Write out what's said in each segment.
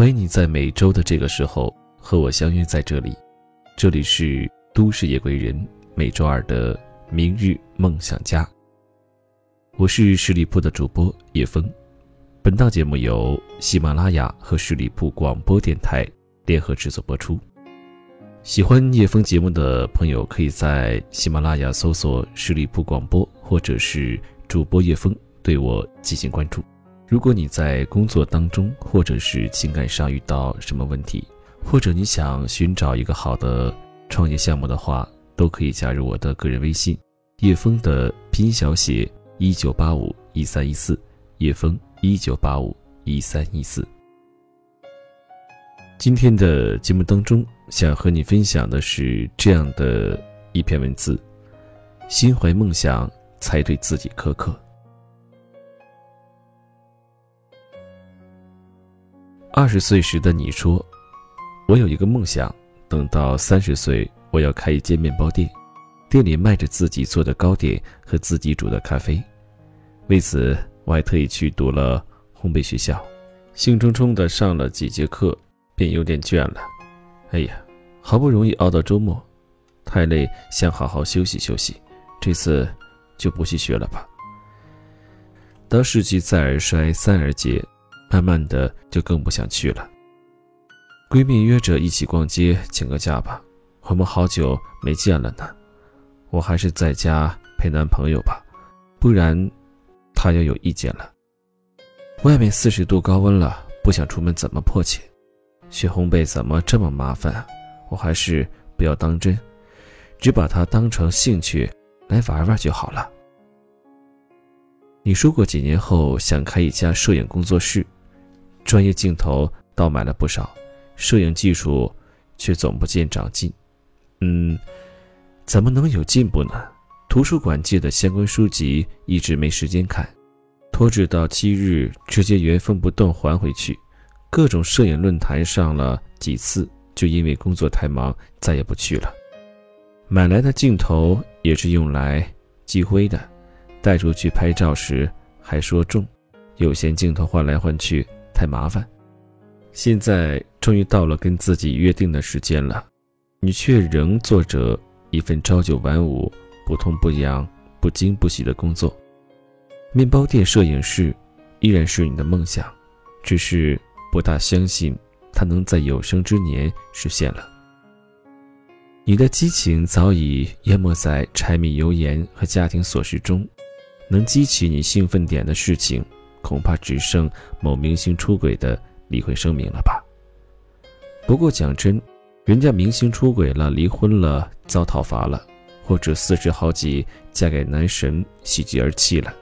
欢迎你在每周的这个时候和我相约在这里。这里是都市夜归人，每周二的明日梦想家。我是十里铺的主播叶枫。本档节目由喜马拉雅和十里铺广播电台联合制作播出。喜欢叶枫节目的朋友，可以在喜马拉雅搜索“十里铺广播”或者是主播叶枫，对我进行关注。如果你在工作当中或者是情感上遇到什么问题，或者你想寻找一个好的创业项目的话，都可以加入我的个人微信“叶枫”的拼音小写一九八五一三一四，叶枫一九八五一三一四。今天的节目当中，想和你分享的是这样的一篇文字：心怀梦想才对自己苛刻。二十岁时的你说：“我有一个梦想，等到三十岁，我要开一间面包店，店里卖着自己做的糕点和自己煮的咖啡。为此，我还特意去读了烘焙学校，兴冲冲的上了几节课。”便有点倦了，哎呀，好不容易熬到周末，太累，想好好休息休息，这次就不去学了吧。当事情再而衰，三而竭，慢慢的就更不想去了。闺蜜约着一起逛街，请个假吧，我们好久没见了呢。我还是在家陪男朋友吧，不然他要有意见了。外面四十度高温了，不想出门怎么迫切？学烘焙怎么这么麻烦？我还是不要当真，只把它当成兴趣来玩玩就好了。你说过几年后想开一家摄影工作室，专业镜头倒买了不少，摄影技术却总不见长进。嗯，怎么能有进步呢？图书馆借的相关书籍一直没时间看，拖至到期日直接原封不动还回去。各种摄影论坛上了几次，就因为工作太忙，再也不去了。买来的镜头也是用来积灰的，带出去拍照时还说重，有嫌镜头换来换去太麻烦。现在终于到了跟自己约定的时间了，你却仍做着一份朝九晚五、不痛不痒、不惊不喜的工作。面包店摄影师依然是你的梦想，只是。不大相信他能在有生之年实现了。你的激情早已淹没在柴米油盐和家庭琐事中，能激起你兴奋点的事情，恐怕只剩某明星出轨的离婚声明了吧。不过讲真，人家明星出轨了、离婚了、遭讨伐了，或者四十好几嫁给男神喜极而泣了，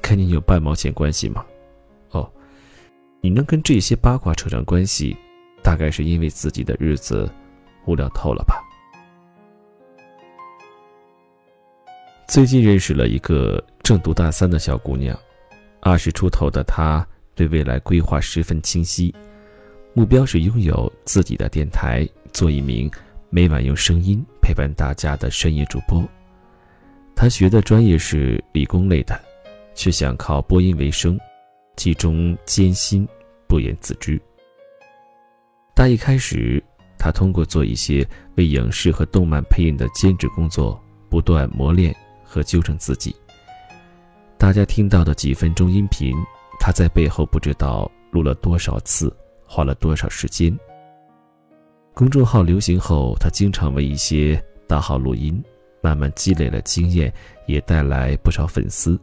跟你有半毛钱关系吗？哦你能跟这些八卦扯上关系，大概是因为自己的日子无聊透了吧？最近认识了一个正读大三的小姑娘，二十出头的他对未来规划十分清晰，目标是拥有自己的电台，做一名每晚用声音陪伴大家的深夜主播。他学的专业是理工类的，却想靠播音为生。其中艰辛，不言自知。大一开始，他通过做一些为影视和动漫配音的兼职工作，不断磨练和纠正自己。大家听到的几分钟音频，他在背后不知道录了多少次，花了多少时间。公众号流行后，他经常为一些大号录音，慢慢积累了经验，也带来不少粉丝。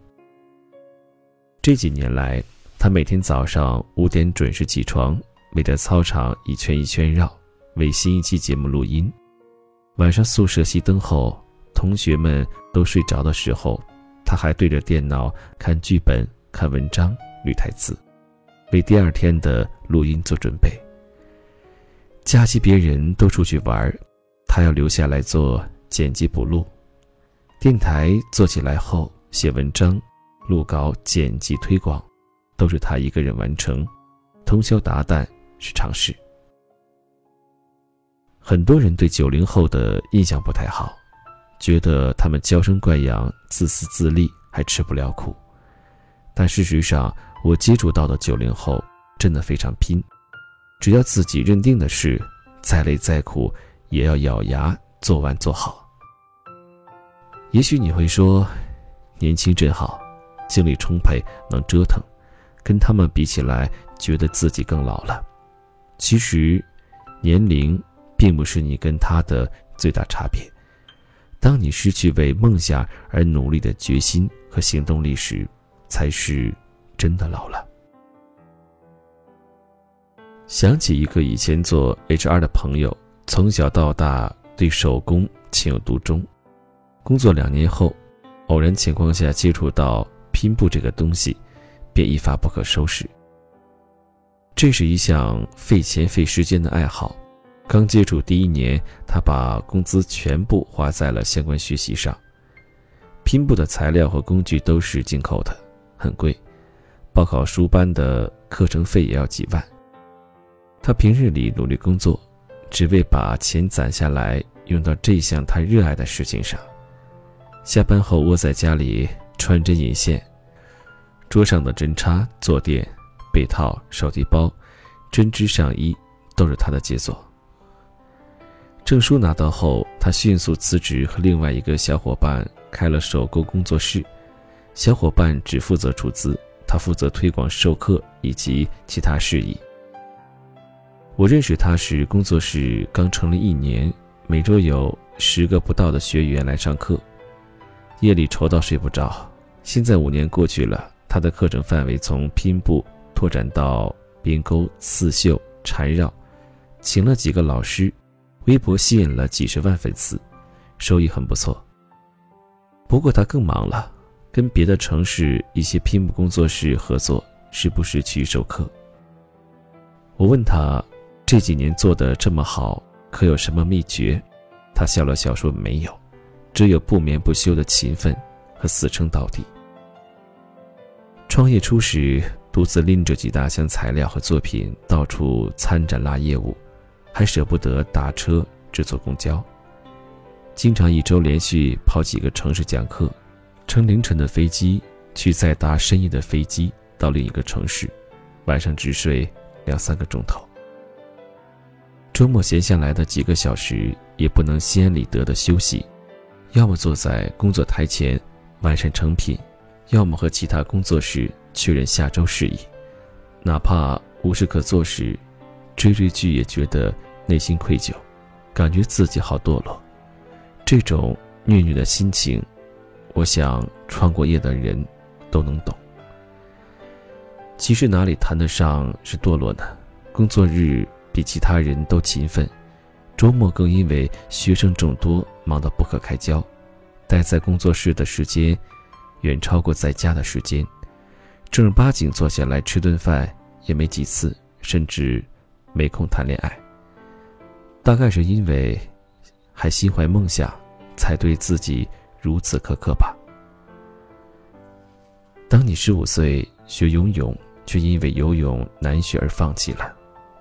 这几年来，他每天早上五点准时起床，围着操场一圈一圈绕，为新一期节目录音。晚上宿舍熄灯后，同学们都睡着的时候，他还对着电脑看剧本、看文章、捋台词，为第二天的录音做准备。假期别人都出去玩，他要留下来做剪辑补录。电台做起来后，写文章、录稿、剪辑、推广。都是他一个人完成，通宵达旦是常事。很多人对九零后的印象不太好，觉得他们娇生惯养、自私自利，还吃不了苦。但事实上，我接触到的九零后真的非常拼，只要自己认定的事，再累再苦，也要咬牙做完做好。也许你会说，年轻真好，精力充沛，能折腾，跟他们比起来，觉得自己更老了。其实，年龄并不是你跟他的最大差别。当你失去为梦想而努力的决心和行动力时，才是真的老了。想起一个以前做 HR 的朋友，从小到大对手工情有独钟。工作两年后，偶然情况下接触到拼布这个东西，便一发不可收拾。这是一项费钱费时间的爱好。刚接触第一年，他把工资全部花在了相关学习上。拼布的材料和工具都是进口的，很贵，报考书班的课程费也要几万。他平日里努力工作，只为把钱攒下来用到这项他热爱的事情上。下班后窝在家里穿针引线，桌上的针插、坐垫、被套、手提包、针织上衣，都是他的杰作。证书拿到后，他迅速辞职，和另外一个小伙伴开了手工工作室。小伙伴只负责出资，他负责推广授课以及其他事宜。我认识他时，工作室刚成立一年，每周有十个不到的学员来上课，夜里愁到睡不着。现在五年过去了，他的课程范围从拼布拓展到编钩、刺绣、缠绕，请了几个老师。微博吸引了几十万粉丝，收益很不错。不过他更忙了，跟别的城市一些拼布工作室合作，时不时去授课。我问他这几年做的这么好，可有什么秘诀？他笑了笑说：“没有，只有不眠不休的勤奋和死撑到底。”创业初时，独自拎着几大箱材料和作品，到处参展拉业务。还舍不得打车只坐公交，经常一周连续跑几个城市讲课，乘凌晨的飞机去，再搭深夜的飞机到另一个城市，晚上只睡两三个钟头。周末闲下来的几个小时，也不能心安理得的休息，要么坐在工作台前完善成品，要么和其他工作室确认下周事宜，哪怕无事可做时。追追剧也觉得内心愧疚，感觉自己好堕落。这种虐虐的心情，我想创过业的人都能懂。其实哪里谈得上是堕落呢？工作日比其他人都勤奋，周末更因为学生众多忙得不可开交，待在工作室的时间远超过在家的时间。正儿八经坐下来吃顿饭也没几次，甚至。没空谈恋爱，大概是因为还心怀梦想，才对自己如此苛刻吧。当你十五岁学游泳，却因为游泳难学而放弃了；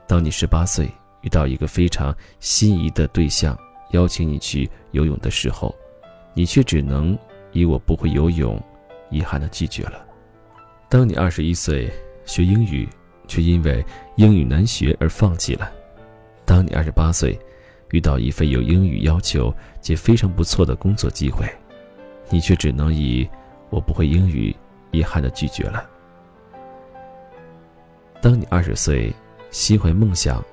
当你十八岁遇到一个非常心仪的对象，邀请你去游泳的时候，你却只能以“我不会游泳”遗憾的拒绝了；当你二十一岁学英语，却因为英语难学而放弃了。当你二十八岁，遇到一份有英语要求且非常不错的工作机会，你却只能以“我不会英语”遗憾的拒绝了。当你二十岁，心怀梦想，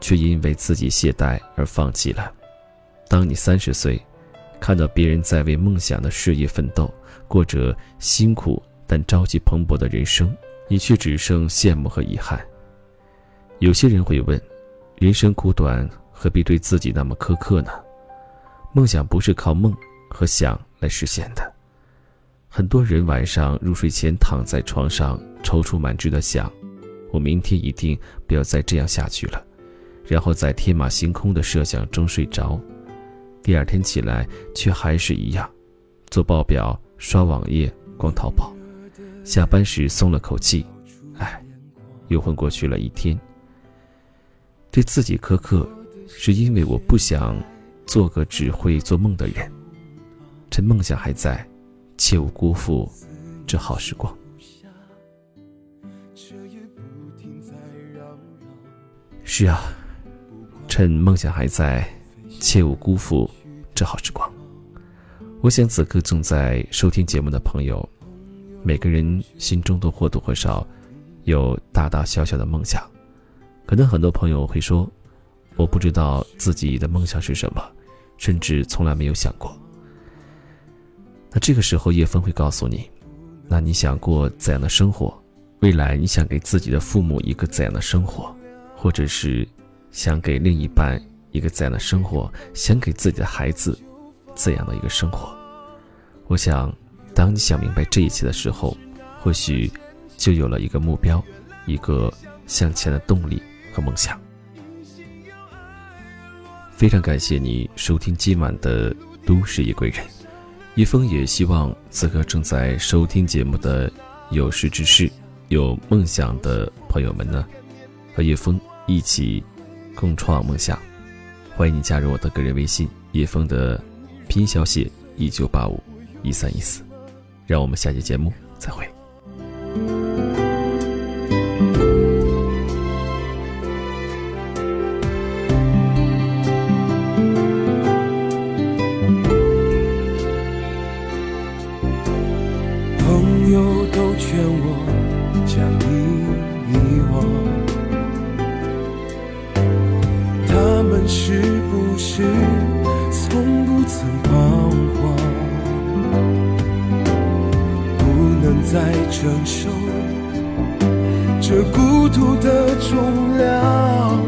却因为自己懈怠而放弃了。当你三十岁，看到别人在为梦想的事业奋斗，过着辛苦但朝气蓬勃的人生。你却只剩羡慕和遗憾。有些人会问：人生苦短，何必对自己那么苛刻呢？梦想不是靠梦和想来实现的。很多人晚上入睡前躺在床上踌躇满志的想：我明天一定不要再这样下去了，然后在天马行空的设想中睡着。第二天起来却还是一样，做报表、刷网页、逛淘宝。下班时松了口气，哎，又混过去了一天。对自己苛刻，是因为我不想做个只会做梦的人。趁梦想还在，切勿辜负这好时光。是啊，趁梦想还在，切勿辜负这好时光。我想，此刻正在收听节目的朋友，每个人心中都或多或少有大大小小的梦想。可能很多朋友会说：“我不知道自己的梦想是什么，甚至从来没有想过。”那这个时候，叶枫会告诉你：“那你想过怎样的生活？未来你想给自己的父母一个怎样的生活，或者是想给另一半一个怎样的生活？想给自己的孩子？”怎样的一个生活？我想，当你想明白这一切的时候，或许就有了一个目标，一个向前的动力和梦想。非常感谢你收听今晚的《都市夜归人》，一峰也希望此刻正在收听节目的有识之士、有梦想的朋友们呢，和叶峰一起共创梦想。欢迎你加入我的个人微信叶峰的。拼音小写一九八五一三一四，让我们下期节目再会。在承受这孤独的重量。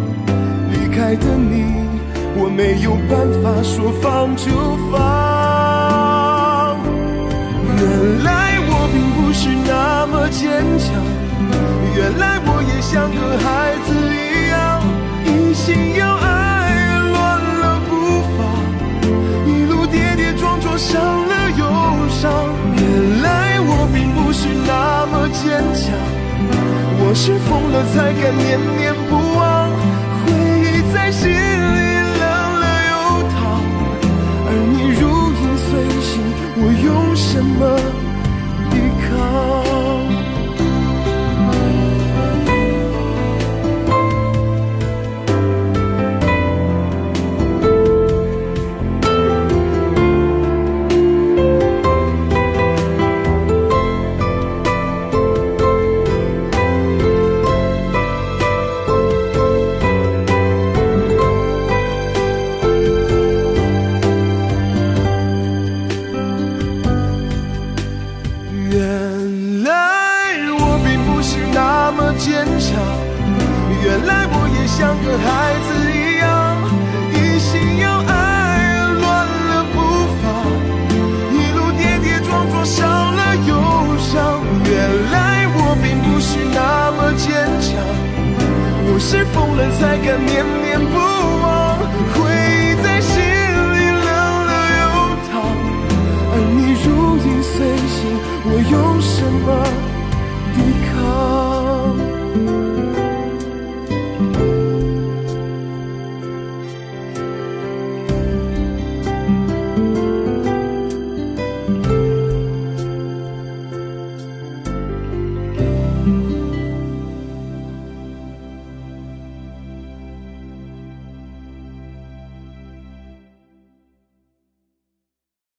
离开的你，我没有办法说放就放。原来我并不是那么坚强，原来我也像个孩子一样，一心要是疯了才敢念念不忘，回忆在心里冷了又烫，而你如影随形，我用什么像个孩子一样，一心要爱，乱了步伐，一路跌跌撞撞，伤了忧伤。原来我并不是那么坚强，我是疯了才敢念念不忘，回忆在心里冷了又烫，而你如影随形，我用什么？